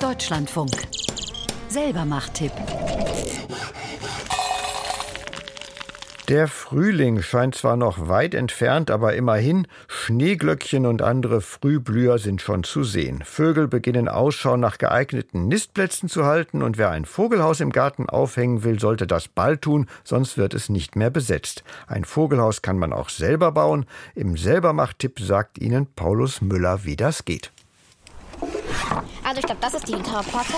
Deutschlandfunk. Selbermacht-Tipp. Der Frühling scheint zwar noch weit entfernt, aber immerhin, Schneeglöckchen und andere Frühblüher sind schon zu sehen. Vögel beginnen Ausschau nach geeigneten Nistplätzen zu halten und wer ein Vogelhaus im Garten aufhängen will, sollte das bald tun, sonst wird es nicht mehr besetzt. Ein Vogelhaus kann man auch selber bauen. Im Selbermacht-Tipp sagt Ihnen Paulus Müller, wie das geht. Also ich glaube, das ist die hintere Platte.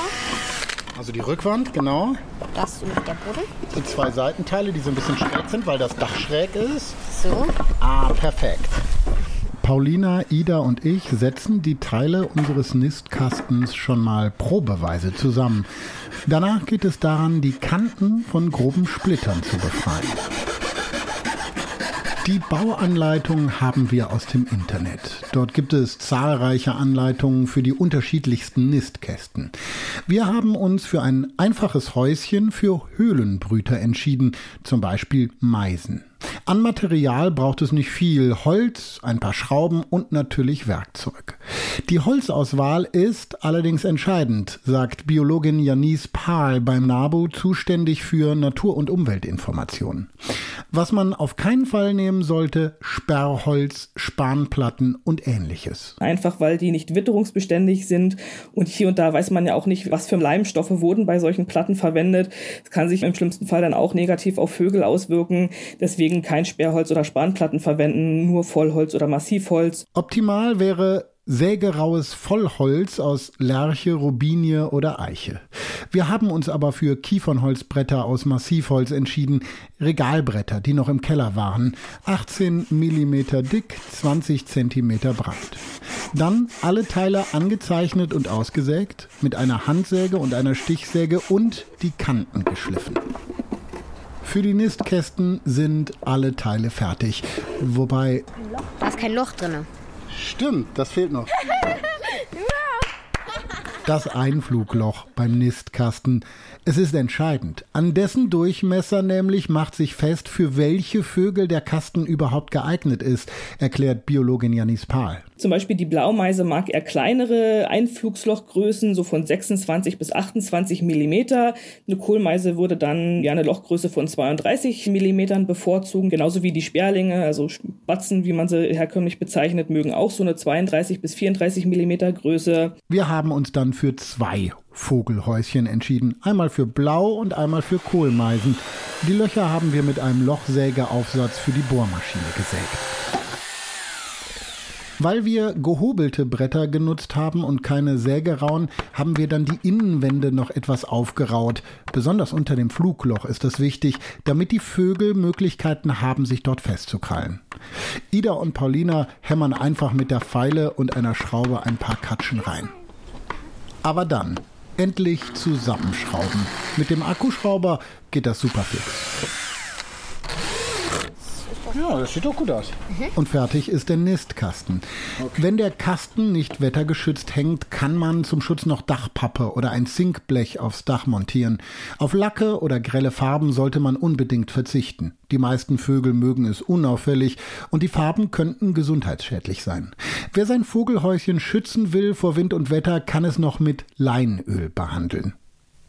Also die Rückwand, genau. Das ist der Boden. Die zwei Seitenteile, die so ein bisschen schräg sind, weil das Dach schräg ist. So. Ah, perfekt. Paulina, Ida und ich setzen die Teile unseres Nistkastens schon mal probeweise zusammen. Danach geht es daran, die Kanten von groben Splittern zu befreien. Die Bauanleitung haben wir aus dem Internet. Dort gibt es zahlreiche Anleitungen für die unterschiedlichsten Nistkästen. Wir haben uns für ein einfaches Häuschen für Höhlenbrüter entschieden, zum Beispiel Meisen. An Material braucht es nicht viel. Holz, ein paar Schrauben und natürlich Werkzeug. Die Holzauswahl ist allerdings entscheidend, sagt Biologin Janice Pahl beim NABU zuständig für Natur- und Umweltinformationen. Was man auf keinen Fall nehmen sollte, Sperrholz, Spanplatten und ähnliches. Einfach weil die nicht witterungsbeständig sind und hier und da weiß man ja auch nicht, was für Leimstoffe wurden bei solchen Platten verwendet. Es kann sich im schlimmsten Fall dann auch negativ auf Vögel auswirken. Deswegen kein Sperrholz oder Spanplatten verwenden, nur Vollholz oder Massivholz. Optimal wäre sägeraues Vollholz aus Lärche, Robinie oder Eiche. Wir haben uns aber für Kiefernholzbretter aus Massivholz entschieden, Regalbretter, die noch im Keller waren, 18 mm dick, 20 cm breit. Dann alle Teile angezeichnet und ausgesägt, mit einer Handsäge und einer Stichsäge und die Kanten geschliffen. Für die Nistkästen sind alle Teile fertig, wobei... Da ist kein Loch drin. Stimmt, das fehlt noch. Das Einflugloch beim Nistkasten. Es ist entscheidend. An dessen Durchmesser nämlich macht sich fest, für welche Vögel der Kasten überhaupt geeignet ist, erklärt Biologin Janis Pahl. Zum Beispiel die Blaumeise mag eher kleinere Einflugslochgrößen, so von 26 bis 28 Millimeter. Eine Kohlmeise würde dann ja eine Lochgröße von 32 Millimetern bevorzugen, genauso wie die Sperlinge, also Spatzen, wie man sie herkömmlich bezeichnet, mögen auch so eine 32 bis 34 Millimeter Größe. Wir haben uns dann für zwei Vogelhäuschen entschieden. Einmal für Blau und einmal für Kohlmeisen. Die Löcher haben wir mit einem Lochsägeaufsatz für die Bohrmaschine gesägt. Weil wir gehobelte Bretter genutzt haben und keine Sägerauen, haben wir dann die Innenwände noch etwas aufgeraut. Besonders unter dem Flugloch ist das wichtig, damit die Vögel Möglichkeiten haben, sich dort festzukrallen. Ida und Paulina hämmern einfach mit der Feile und einer Schraube ein paar Katschen rein. Aber dann endlich zusammenschrauben. Mit dem Akkuschrauber geht das super fix. Ja, das sieht doch gut aus. Und fertig ist der Nistkasten. Okay. Wenn der Kasten nicht wettergeschützt hängt, kann man zum Schutz noch Dachpappe oder ein Zinkblech aufs Dach montieren. Auf Lacke oder grelle Farben sollte man unbedingt verzichten. Die meisten Vögel mögen es unauffällig und die Farben könnten gesundheitsschädlich sein. Wer sein Vogelhäuschen schützen will vor Wind und Wetter, kann es noch mit Leinöl behandeln.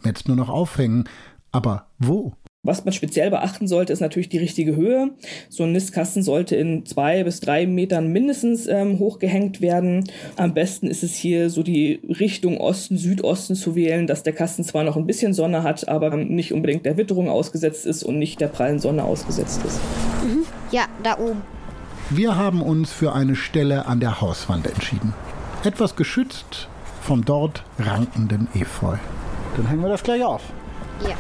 Jetzt nur noch aufhängen. Aber wo? Was man speziell beachten sollte, ist natürlich die richtige Höhe. So ein Nistkasten sollte in zwei bis drei Metern mindestens ähm, hochgehängt werden. Am besten ist es hier so die Richtung Osten, Südosten zu wählen, dass der Kasten zwar noch ein bisschen Sonne hat, aber nicht unbedingt der Witterung ausgesetzt ist und nicht der prallen Sonne ausgesetzt ist. Mhm. Ja, da oben. Wir haben uns für eine Stelle an der Hauswand entschieden. Etwas geschützt vom dort rankenden Efeu. Dann hängen wir das gleich auf. Ja.